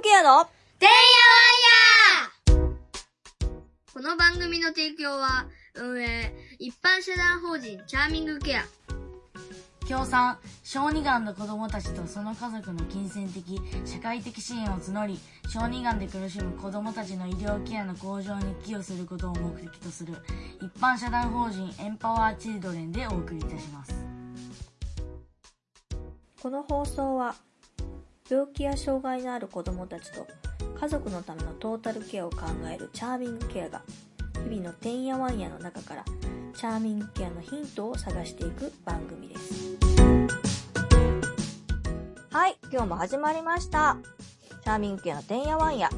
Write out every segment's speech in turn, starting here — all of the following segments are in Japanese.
グケアのてんやわんやこの番組の提供は、運営、一般社団法人チャーミングケア。協賛。小児がんの子どもたちとその家族の金銭的社会的支援を募り小児がんで苦しむ子どもたちの医療ケアの向上に寄与することを目的とする一般社団法人エンパワーチルドレンでお送りいたします。この放送は病気や障害のある子どもたちと家族のためのトータルケアを考えるチャーミングケアが日々のてんやわんやの中からチャーミングケアのヒントを探していく番組です。はい今日も始まりました。チャーミングケアのてんやわんや。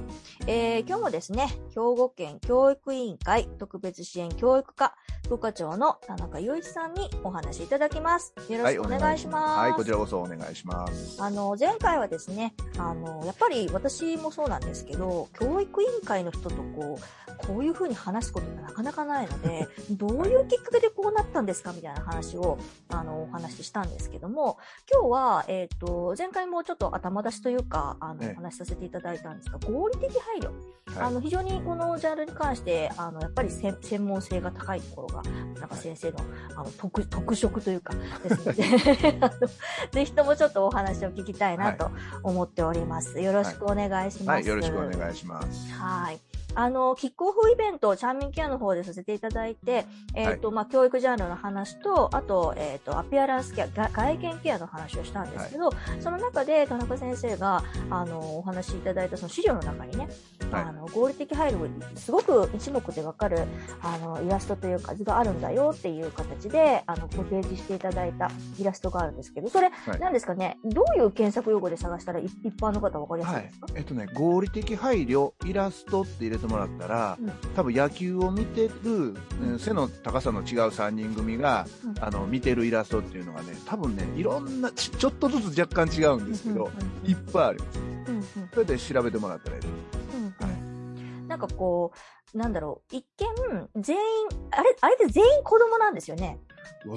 えー、今日もですね、兵庫県教育委員会特別支援教育課副課長の田中雄一さんにお話しいただきます。よろしくお願いします。はい、こちらこそお願いします。あの、前回はですね、あの、やっぱり私もそうなんですけど、教育委員会の人とこう、こういうふうに話すことがなかなかないので、どういうきっかけでこうなったんですかみたいな話を、あの、お話ししたんですけども、今日は、えっ、と、前回もちょっと頭出しというか、あの、ええお話しさせていただいたんですが、合理的配慮。はいあの、非常にこのジャンルに関して、あの、やっぱり専専門性が高いところが、なんか先生の、あの、特、特色というか、です ので、ぜひともちょっとお話を聞きたいなと思っております。よろしくお願いします。はい、よろしくお願いします。はい。あの、キックオフイベントをチャーミンケアの方でさせていただいて、えっ、と、まあ、教育ジャンルの話と、あと、えっ、と、アピアランスケア、が外見ケアの話をしたんですけど、その中で田中先生が、あの、お話しいただいたその資料の中にね、はい。あの、合理的配慮がすごく一目でわかる、あの、イラストというか図があるんだよっていう形で、あの、ご提示していただいたイラストがあるんですけど、それ、はい。何ですかね、どういう検索用語で探したら一一般の方わかりやすいはいですか、、えっとね、合理的配慮、イラストって入れてもらったら、うん。多分野球を見てる、うん。背の高さの違う3人組が、うん。あの見てるイラストっていうのがね、多分ね、いろんなち、ちょっとずつ若干違うんですけど、うんいっぱいあります。うんうん。それで調べてもらったらいいです。かこう、なんだろう、一見、全員、あれ、あれって全員子供なんですよね。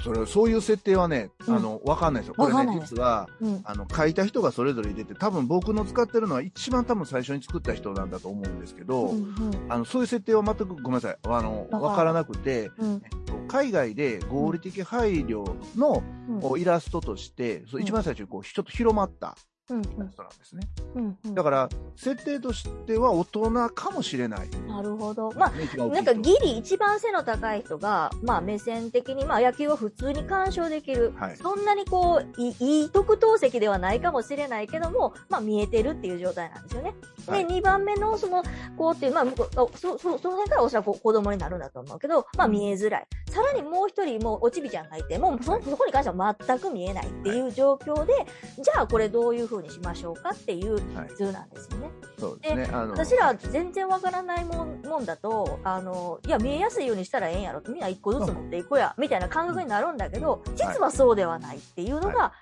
それそういう設定はね、うんあの、わかんないですよ。これね実は、うん。あの、書いた人がそれぞれ入れて、多分僕の使ってるのは一番多分最初に作った人なんだと思うんですけど、あの、そういう設定は全くごめんなさい。あの、わからなくて、海外で合理的配慮のイラストとして、そう一番最初にこうちょっと広まったうんイラストなんですね。うんうんだから、設定としては大人かもしれない。なるほど。まあ、ないんか人ギリ一番背の高い人が、まあ目線的に、まあ野球を普通に鑑賞できる。はいそんなにこう、いいい特等席ではないかもしれないけども、まあ見えてるっていう状態なんですよね。はいで、2番目のその子っていう、まあ、そ、そ、その辺からおそらく子供になるんだと思うけど、まあ見えづらい。さらにもう一人、もうおちびちゃんがいて、もうそそこに関しては全く見えないっていう状況で、じゃあこれどういう風にしましょうかっていうはい図なんですよね。そうですね。私ら全然わからないもんもんだと、あの、いや、見えやすいようにしたらええんやろみんな一個ずつ持っていこうや、みたいな感覚になるんだけど、実はそうではないっていうのが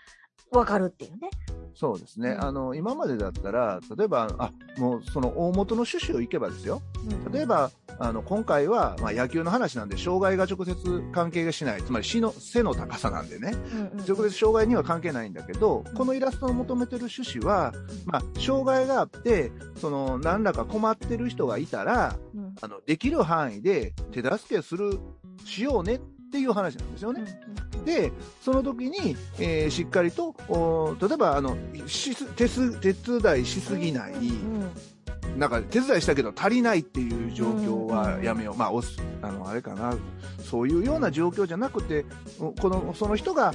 わかるっていうね。そうですね。うんあの、今までだったら、例えば、あ、もうその大元の趣旨をいけばですよ。例えば、あの、今回は、まあ野球の話なんで、障害が直接関係がしない。つまり、死の、背の高さなんでね。うんうんうん直接障害には関係ないんだけど、このイラストの求めてる趣旨は、まあ、障害があって、その、何らか困ってる人がいたら、うんあの、できる範囲で手助けする、しようねっていう話なんですよね。で、その時に、えーしっかりと、お例えば、あの、しす手す手伝いしすぎない、うんなんか手伝いしたけど足りないっていう状況はやめよう。まあ、おす、あの、あれかな。そういうような状況じゃなくて、おこの、その人が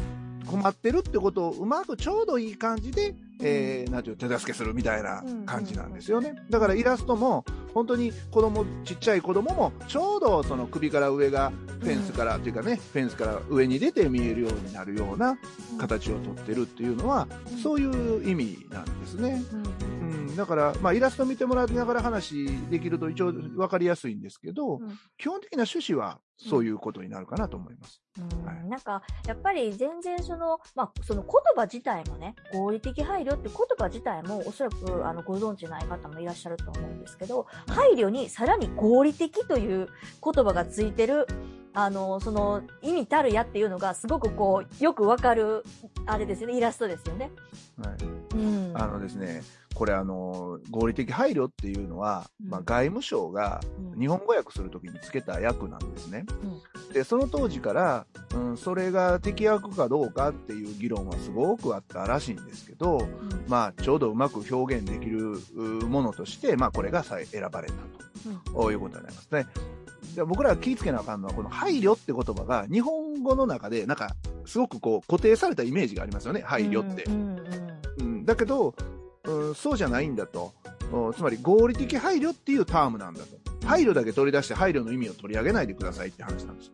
困ってるってことをうまくちょうどいい感じで、えー、なんていうの手助けするみたいな感じなんですよね。だからイラストも、本当に子供、ちっちゃい子供も、ちょうどその首から上がフェンスから、っていうかね、フェンスから上に出て見えるようになるような形をとってるっていうのは、そういう意味なんですね。うん。うん、だから、まあ、イラスト見てもらいながら話できると一応分かりやすいんですけど、うん。基本的な趣旨はそういうことになるかなと思います。うんはいなんか、やっぱり全然その、まあ、その言葉自体もね、合理的配慮って言葉自体もおそらくあのご存知ない方もいらっしゃると思うんですけど、配慮にさらに合理的という言葉がついてる、あの、その意味たるやっていうのがすごくこう、よくわかる、あれですよね、イラストですよね。はい。うん。うんあのですね、これあの、合理的配慮っていうのは、うん。まあ、外務省がうん。日本語訳するときにつけた訳なんですね。で、その当時から、うん、それが適訳かどうかっていう議論はすごくあったらしいんですけど、まあ、ちょうどうまく表現できるうものとして、まあ、これが選ばれたと。いうことになりますね。で僕らが気ぃつけなあかんのは、この配慮って言葉が日本語の中で、なんか、すごくこう固定されたイメージがありますよね、配慮って。うんうん。うん、だけど、うん、そうじゃないんだと。うんつまり合理的配慮っていうタームなんだと。配慮だけ取り出して配慮の意味を取り上げないでくださいって話なんです。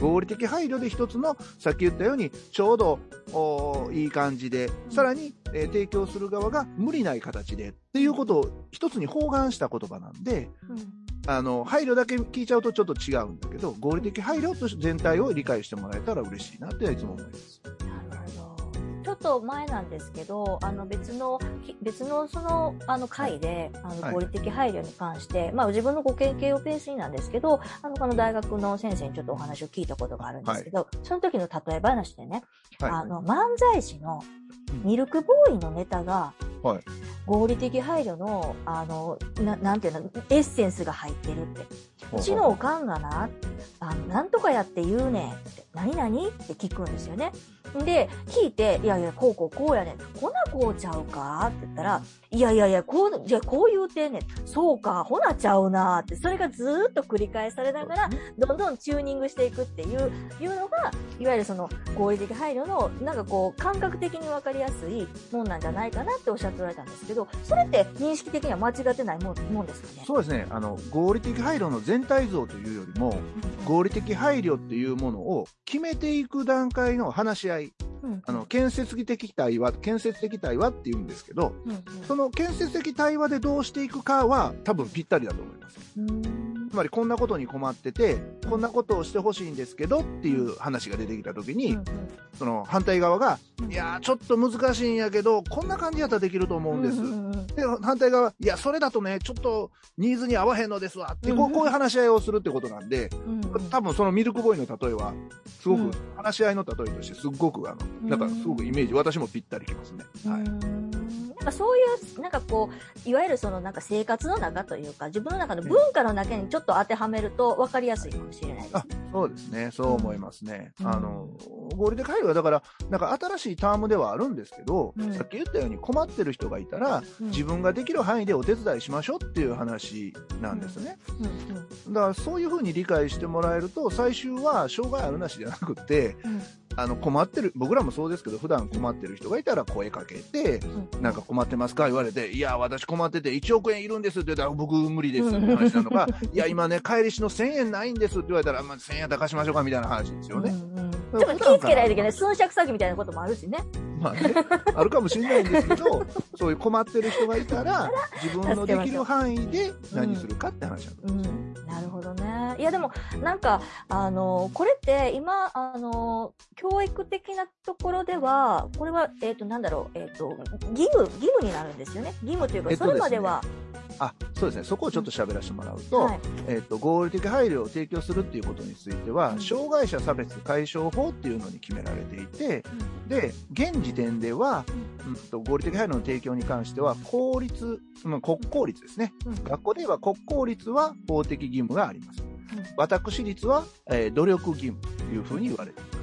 合理的配慮で一つの、さっき言ったように、ちょうどおいい感じで、さらに、えー提供する側が無理ない形でっていうことを一つに包含した言葉なんで、あの、配慮だけ聞いちゃうとちょっと違うんだけど、合理的配慮と全体を理解してもらえたら嬉しいなっていつも思います。ちょっと前なんですけど、あの別の、き別のその、あの回で、あのはい。合理的配慮に関して、まあ自分のご経験をベースになんですけど、あの、この大学の先生にちょっとお話を聞いたことがあるんですけど、その時の例え話でね、はい。あの、漫才師のミルクボーイのネタが、はい合理的配慮の、あの、ななんていうの、エッセンスが入ってるって。うちのおかんがな、あの、なんとかやって言うねんって、何々って聞くんですよね。で、聞いて、いやいや、こうこうこうやねん。ほなこうちゃうかって言ったら、いやいやいや、こう、じゃあこう言うてんねん。そうか、ほなちゃうなって、それがずーっと繰り返されながら、どんどんチューニングしていくっていう、いうのが、いわゆるその合理的配慮の、なんかこう、感覚的にわかりやすいもんなんじゃないかなっておっしゃっられたんですけど、それって認識的には間違ってないもんですかね？そうですね。あの、合理的配慮の全体像というよりも、合理的配慮っていうものを決めていく段階の話し合い、うんあの、建設的対話、建設的対話って言うんですけど、その建設的対話でどうしていくかは多分ぴったりだと思います。うんつまりこんなことに困ってて、こんなことをしてほしいんですけどっていう話が出てきたときに、その反対側が、いやーちょっと難しいんやけど、こんな感じやったらできると思うんです。で、反対側、いや、それだとね、ちょっとニーズに合わへんのですわ。って、こうこういう話し合いをするってことなんで、多分そのミルクボーイの例えは、すごうん。く、話し合いの例えとして、すっごく、あの、なんかすごくイメージ、私もぴったりきますね。はい。なんかそういう、なんかこう、いわゆるそのなんか生活の中というか、自分の中の文化の中にちょっと当てはめると分かりやすいかもしれないですね。そうですね。そう思いますね。うんあの、合理的配慮はだから、なんか新しいタームではあるんですけど、うんさっき言ったように困ってる人がいたら、うん自分ができる範囲でお手伝いしましょうっていう話なんですね。うんだからそういうふうに理解してもらえると、最終は障害あるなしじゃなくて、うんあの困ってる、僕らもそうですけど、普段困ってる人がいたら声かけて、うんなんか困ってますか？言われて、いや、私困ってて1億円いるんですって言ったら、僕無理ですって話なのか、いや、今ね、帰りしの1000円ないんですって言われたら、まあ、1000円やったら貸しましょうかみたいな話ですよね。うんうん気をつけないといけない。寸借詐欺みたいなこともあるしね。まあね、あるかもしれないんですけど、そういう困ってる人がいたら、自分のできる範囲で何するかって話なんです。うん、なるほどね。いやでも、なんか、あの、これって今、あの、教育的なところでは、これは、えっ、と、なんだろう、えっ、と、義務、義務になるんですよね。義務というか、えっとそれまでは、あ、そうですね。そこをちょっと喋らせてもらうと、はい。えっと、合理的配慮を提供するっていうことについては、うん障害者差別解消法っていうのに決められていて、で、現時点では、うんと合理的配慮の提供に関しては、公立、うん国公立ですね。うん学校で言えば国公立は法的義務があります。私立は、えー努力義務というふうに言われています。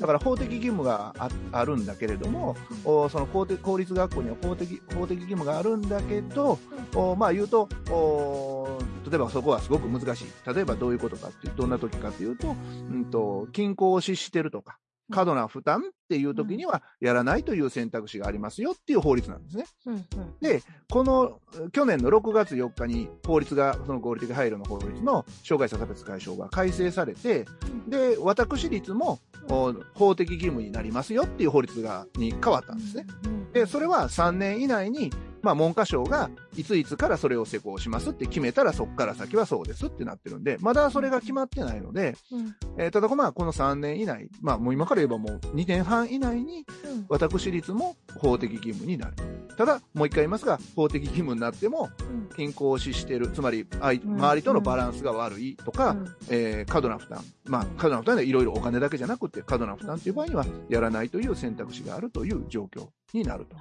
だから法的義務がああるんだけれども、おその公的公立学校には法的法的義務があるんだけど、おまあ言うとお、例えばそこはすごく難しい。例えばどういうことかっていう、どんな時かというと、うんと、均衡を失してるとか、過度な負担っていう時にはやらないという選択肢がありますよっていう法律なんですね。うんうん。で、この去年の6月4日に法律が、その合理的配慮の法律の障害者差別解消が改正されて、で、私立もお法的義務になりますよっていう法律がに変わったんですね。で、それは3年以内に、まあ、文科省がいついつからそれを施行しますって決めたらそこから先はそうですってなってるんで、まだそれが決まってないので、うん。えーただまあこの3年以内、まあもう今から言えばもう2年半以内にうん。私立も法的義務になる。ただ、もう一回言いますが、法的義務になっても、うん。均衡を死している、つまり、周りとのバランスが悪いとか、うん。えー過度な負担。まあ、過度な負担でいろいろお金だけじゃなくて、過度な負担という場合には、やらないという選択肢があるという状況になると。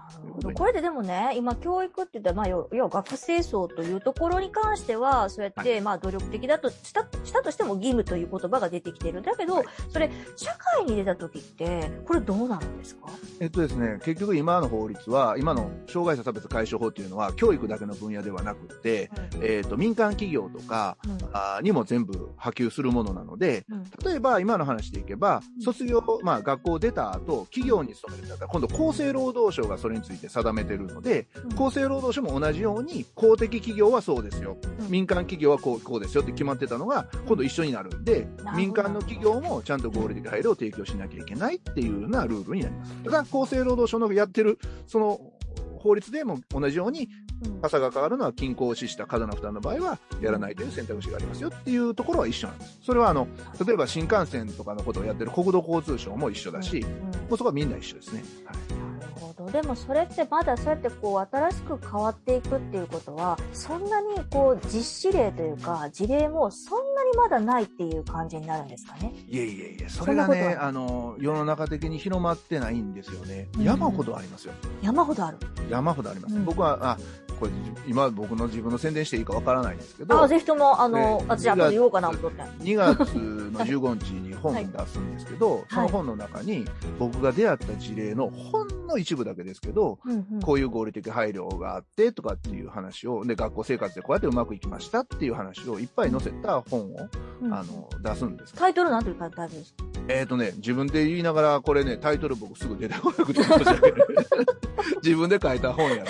るこれででもね、今教育って言ったら、まあ、要要は学生層というところに関しては、そうやって、まあ、努力的だとした、したとしても義務という言葉が出てきてる。だけど、はい。それ、社会に出た時って、これどうなるんですか？えっとですね、結局今の法律は、今の障害者差別解消法っていうのは、教育だけの分野ではなくて、えっと、民間企業とかうん。あーにも全部波及するものなので、うん。例えば今の話でいけば、卒業、まあ学校出た後、企業に勤めるんだったら、今度厚生労働省がそれについて定めてるので、うん。厚生労働省も同じように、公的企業はそうですよ、うん。民間企業はこうこうですよって決まってたのが、今度一緒になるんで民間の企業もちゃんと合理的配慮を提供しなきゃいけないっていうようなルールになります。ただ、厚生労働省のやってる、その、法律でも同じように、うん。傘が変わるのは均衡を死した過度な負担の場合はやらないという選択肢がありますよっていうところは一緒なんです。それはあの、例えば新幹線とかのことをやってる国土交通省も一緒だし、うん。もうそこはみんな一緒ですね。はいど。でもそれってまだそうやってこう新しく変わっていくっていうことは、そんなにこう実施例というか事例もそんなにまだないっていう感じになるんですかね？いえいえいえ、それがね、あの、世の中的に広まってないんですよね。うん山ほどありますよ。山ほどある。山ほどあります。うん僕は、あ、これ、今僕の自分の宣伝していいかわからないんですけど、あ、ぜひとも、あの、ね私後で言おうかなと思って。2月の15日に本を出すんですけど、その本の中に僕が出会った事例のほんの一部だけですけど、うんうんこういう合理的配慮があってとかっていう話を、で、学校生活でこうやってうまくいきましたっていう話をいっぱい載せた本を、うんあの、出すんですタイトルなんていうタイトルですか？えっ、とね、自分で言いながら、これね、タイトル僕すぐ出てこなくて。自分で書いた本やな、ね。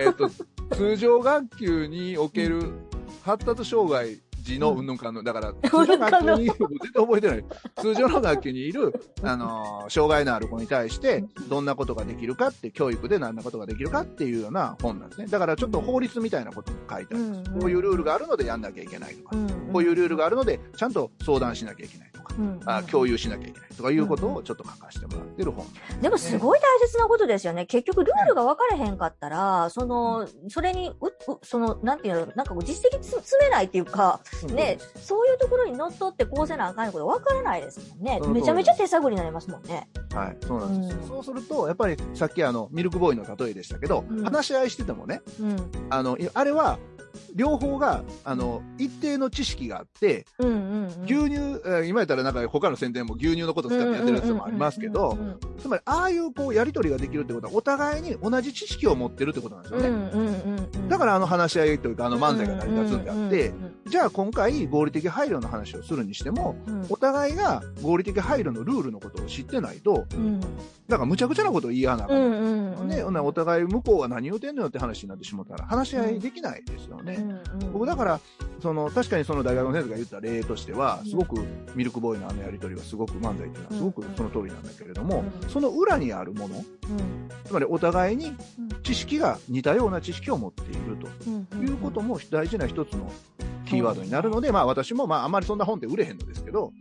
えっと、通常学級における発達障害児のうんぬんかんぬん。だから、通常学級に、絶対覚えてない。通常の学級にいる、あのー障害のある子に対して、どんなことができるかって、教育で何なことができるかっていうような本なんですね。だからちょっと法律みたいなことも書いてあるんです。うんこういうルールがあるのでやんなきゃいけないとか、うんこういうルールがあるので、ちゃんと相談しなきゃいけないとか。うんあ共有しなきゃいけないとかいうことをちょっと書かせてもらってる本。でもすごい大切なことですよね。結局ルールが分かれへんかったら、その、それに、う、うその、なんていうの、なんか実績つ詰めないっていうか、ね、そういうところに乗っ取ってこうせなあかんのこと分からないですもんねめちゃめちゃ手探りになりますもんね。はい、そうなんですよ。うんそうすると、やっぱりさっきあの、ミルクボーイの例えでしたけど、うん話し合いしててもね、うん。あの、いあれは、両方が、あの、一定の知識があって、うんうんうん。牛乳、えー今やったらなんか他の宣伝も牛乳のことを使ってやってるやつもありますけどうん、うんつまり、ああいうこう、やりとりができるってことは、お互いに同じ知識を持ってるってことなんですよね。うんうんうんうん。だからあの話し合いというか、あの漫才が成り立つんであってう、んじゃあ今回合理的配慮の話をするにしても、うんうんお互いが合理的配慮のルールのことを知ってないと、うんだからむちゃくちゃなことを言い合わなあかんうんうんうん。ね、お互い向こうが何言うてんのよって話になってしまったら話し合いできないですよね。うんうん。僕だからその確かにその大学の先生が言った例としてはうん。すごくミルクボーイのあのやり取りはすごく漫才っていうのはすごくうん。その通りなんだけれども、うん。その裏にあるものうん。つまりお互いに知識が似たような知識を持っているうんということも大事な一つのキーワードになるので、まあ私もまああんまりそんな本って売れへんのですけど、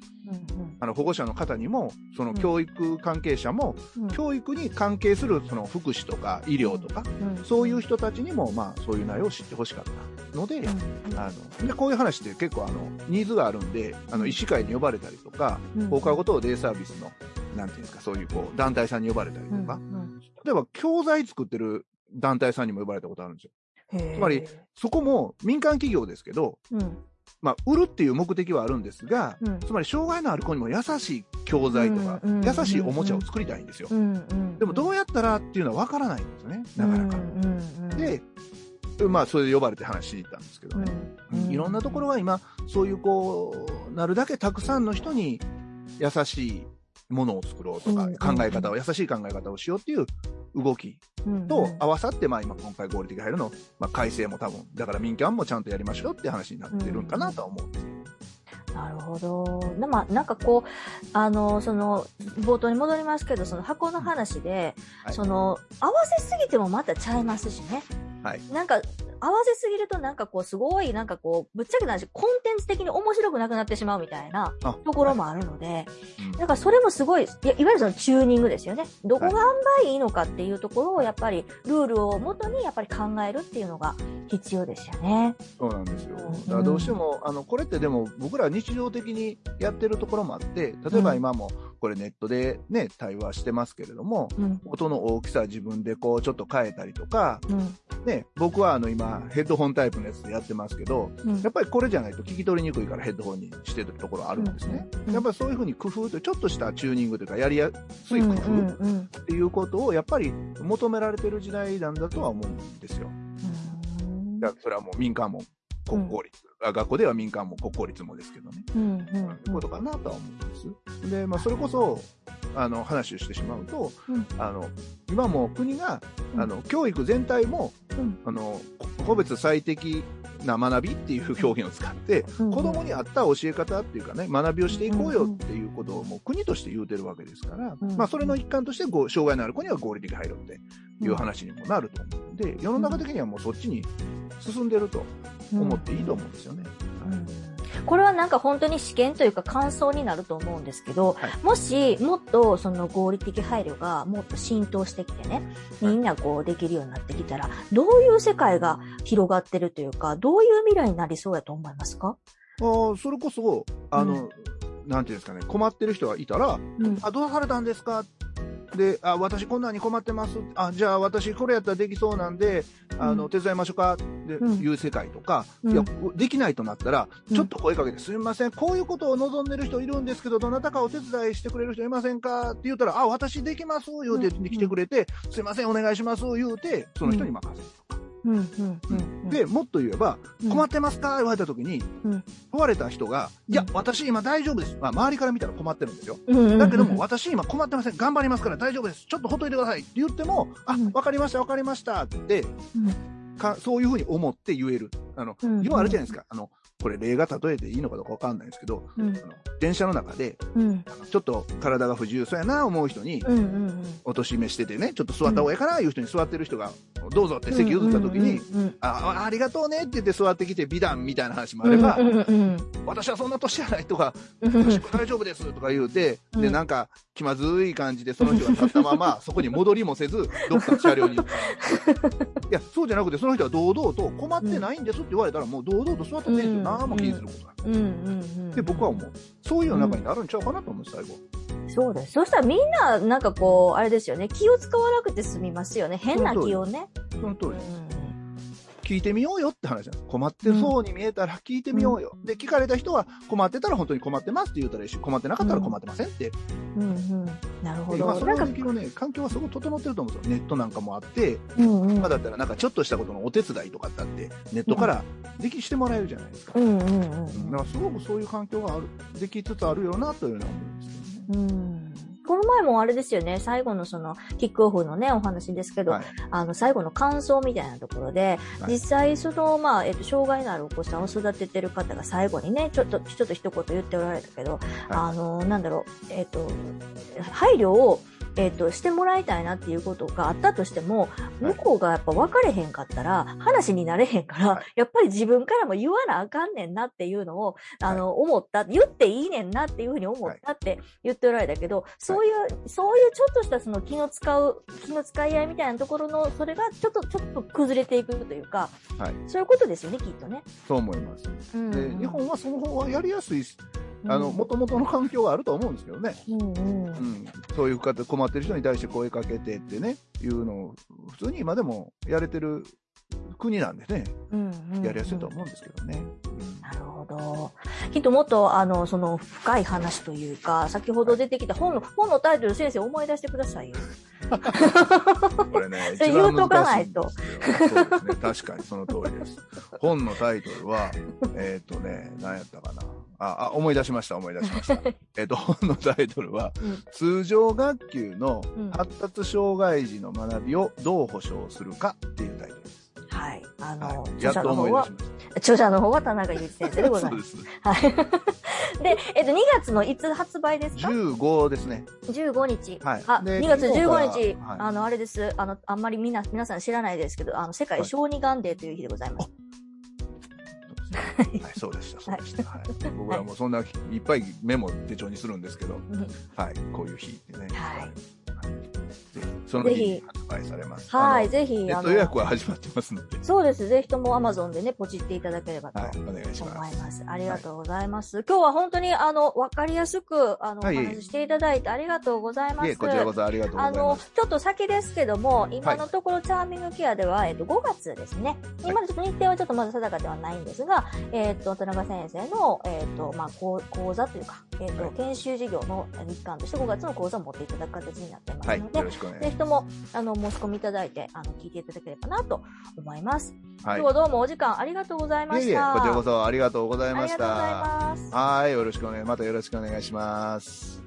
あの保護者の方にもその教育関係者もうん。教育に関係するその福祉とか医療とかうん。そういう人たちにも、まあ、そういう内容を知ってほしかったので、うん。あのでこういう話って結構あのニーズがあるんで、あの医師会に呼ばれたりとか、うん。放課後等デイサービスの、なんていうんですか、そういうこう団体さんに呼ばれたりとうんか、例えば教材作ってる団体さんにも呼ばれたことあるんですよ。つまりそこも民間企業ですけど、うん。まあ、売るっていう目的はあるんですが、うん。つまり障害のある子にも優しい教材とか、優しいおもちゃを作りたいんですよ。でもどうやったらっていうのは分からないんですよね、なかなか。で、まあ、それで呼ばれて話しに行ったんですけどね。うんいろんなところは今、そういうこう、なるだけたくさんの人に優しいものを作ろうとか、うん。考え方を、優しい考え方をしようっていう動きと合わさって、まあ今、今回合理的配慮の、まあ、改正も多分、だから民間もちゃんとやりましょうって話になってるんかなとは思う。なるほど。でまあ、なんかこう、あの、その、冒頭に戻りますけど、その箱の話で、はいその、合わせすぎてもまたちゃいますしね。はい。なんか、合わせすぎるとなんかこう、すごい、なんかこう、ぶっちゃけた話、コンテンツ的に面白くなくなってしまうみたいなあところもあるので、うんだからそれもすごい、いわゆるそのチューニングですよね。どこが塩梅いいのかっていうところを、やっぱり、ルールをもとにやっぱり考えるっていうのが必要ですよね。そうなんですよ。うんだからどうしても、あの、これってでも僕ら日常的にやってるところもあって、例えば今もこれネットでね、対話してますけれども、うん。音の大きさ自分でこうちょっと変えたりとか、うん。ね、僕はあの今ヘッドホンタイプのやつでやってますけど、うんやっぱりこれじゃないと聞き取りにくいからヘッドホンにしてるところあるんですね。うんやっぱりそういうふうに工夫とちょっとしたチューニングというかやりやすい工夫うんっていうことをやっぱり求められてる時代なんだとは思うんですよ。うんだからそれはもう民間も国公立、あ学校では民間も国公立もですけどね。うんうん。そういうことかなとは思うんです。で、まあ、それこそ、あの、話をしてしまうと、うん。あの、今もう国が、うん。あの、教育全体も、うん。あの、こ個別最適な学びっていう表現を使って、うん子供に合った教え方っていうかね、学びをしていこうよっていうことをもう国として言うてるわけですから、うん。まあ、それの一環としてご、障害のある子には合理的配慮っていう話にもなると思うんで、世の中的にはもうそっちに進んでると思っていいと思うんですよね。うん。これはなんか本当に試験というか感想になると思うんですけど、はい。もしもっとその合理的配慮がもっと浸透してきてね、みんなこうできるようになってきたら、どういう世界が広がってるというか、どういう未来になりそうやと思いますか？あーそれこそ、あの、うなんていうんですかね、困ってる人がいたら、うん。あ、どうされたんですか？で、あ、私こんなに困ってます。あ、じゃあ私これやったらできそうなんで、あの、うん。手伝いましょうか。ってうん。いう世界とか、うん。いや、できないとなったら、うん。ちょっと声かけて、すみません、こういうことを望んでる人いるんですけど、どなたかお手伝いしてくれる人いませんか？って言ったら、あ、私できます、言うてうん。来てくれて、すいません、お願いします、言うて、その人に任せるとか。うん。うん。うん。で、もっと言えば、うん困ってますか？言われた時に、うん問われた人が、いやうん、私今大丈夫です。まあ、周りから見たら困ってるんですよ。うん、だけども、私今困ってません。頑張りますから大丈夫です。ちょっとほっといてくださいって言っても、あうん、わかりました、わかりましたってかそういうふうに思って言える。あの、うん要はあるじゃないですか。あの、これ例が例えていいのかどうかわかんないんですけど、うん。あの電車の中で、うん。ちょっと体が不自由そうやな思う人に、うん。うん。お年めしててね、ちょっと座った方がいいかないう人に座ってる人が、どうぞって席譲った時に、うん。うん。ああありがとうねって言って座ってきて美談みたいな話もあれば、うん。うん。私はそんな年じゃないとか、うん。私も大丈夫ですとか言うて、で、うんなんか気まずい感じでその人が立ったまま、そこに戻りもせず、どっかの車両に行った。いや、そうじゃなくて、その人は堂々と困ってないんですって言われたら、もう堂々と座ってていいんですよ。うん何も気にすることない。うん。うん。で、僕は思う。そういう中になるんちゃうかなと思う、最後。そうです。そしたらみんな、なんかこう、あれですよね。気を使わなくて済みますよね。変な気をね。その通りです。うん聞いてみようよって話。困ってそうに見えたら聞いてみようよ。で、聞かれた人は困ってたら本当に困ってますって言ったらいいし、困ってなかったら困ってませんって。うんうん。なるほど。まあ、それの時のね、環境はすごい整ってると思うんですよ。ネットなんかもあって、うんうん。今だったらなんかちょっとしたことのお手伝いとかだって、ネットからできしてもらえるじゃないですか。うんうんうんだからすごくそういう環境がある、できつつあるよなというのは思うんですけどね。うん。うん。この前もあれですよね、最後のその、キックオフのね、お話ですけど、はい。あの、最後の感想みたいなところで、はい。実際、その、まあ、えっと、障害のあるお子さんを育ててる方が最後にね、ちょっと、ちょっと一言言っておられたけど、あの、なんだろう、えっと、配慮を、えっと、してもらいたいなっていうことがあったとしても、向こうがやっぱ分かれへんかったら、話になれへんから、はい。やっぱり自分からも言わなあかんねんなっていうのを、あの、思った、言っていいねんなっていうふうに思ったって言っておられたけど、そういう、そういうちょっとしたその気の使う、気の使い合いみたいなところの、それがちょっと、ちょっと崩れていくというか、はい。そういうことですよね、きっとね。そう思います。うん。で、日本はその方がやりやすい、うんあの、元々の環境があると思うんですけどね。うんうんうん。そういう方、困ってる人に対して声かけてってね、いうのを、普通に今でもやれてる国なんでね、うんうんやりやすいと思うんですけどね。うんなるほど。きっともっと、あの、その、深い話というか、先ほど出てきた本の、本のタイトル先生思い出してくださいよ。これね、言うとかないいと。そうですね。確かにその通りです。本のタイトルは、えっ、とね、何やったかな。あ、あ、思い出しました、思い出しました。えっと、本のタイトルは、うん通常学級のうん発達障害児の学びをどう保障するかっていうタイトルです。はい。あの、はい、や著者っと思い出の方は著者の方は田中裕一先生でた。ございま。そうですす。はい。で、えっと、2月のいつ発売ですか？15ですね。15日。はいあ、で2月15日、はいあの、あれです。あの、あんまりみな、皆さん知らないですけど、あの、世界小児がんデーという日でございます。はい、そうでした、そうでした。はい。僕らもそんないっぱいメモ手帳にするんですけど、うんはい、こういう日ってね。はいはい。ぜひその日ぜひに発売されます。はい、あのぜひ、ネッあの、ト予約は始まってますので、そうです。ぜひとも Amazon でね、ポチっていただければとはい、お願いし思ます。います。ありがとうございます。今日は本当に、あの、わかりやすく、あの、はいお話ししていただいてありがとうございます。こちらこそありがとうござあのいます。、ちょっと先ですけども、今のところチャーミングケアでは、えっと、5月ですね。今のちょっと日程はちょっとまだ定かではないんですが、えっと、田中先生の、えっと、まあ、講講座というか、えっと、はい研修事業の一環として5月の講座を持っていただく形になってますはい、ので、よろしくお願いしぜひとも、あの、申し込みいただいて、あの、聞いていただければなと思います。はい。今日はどうもお時間ありがとうございまいえいえ、した。こちらこそありがとうございました。はい、よろしくお願い、またよろしくお願いします。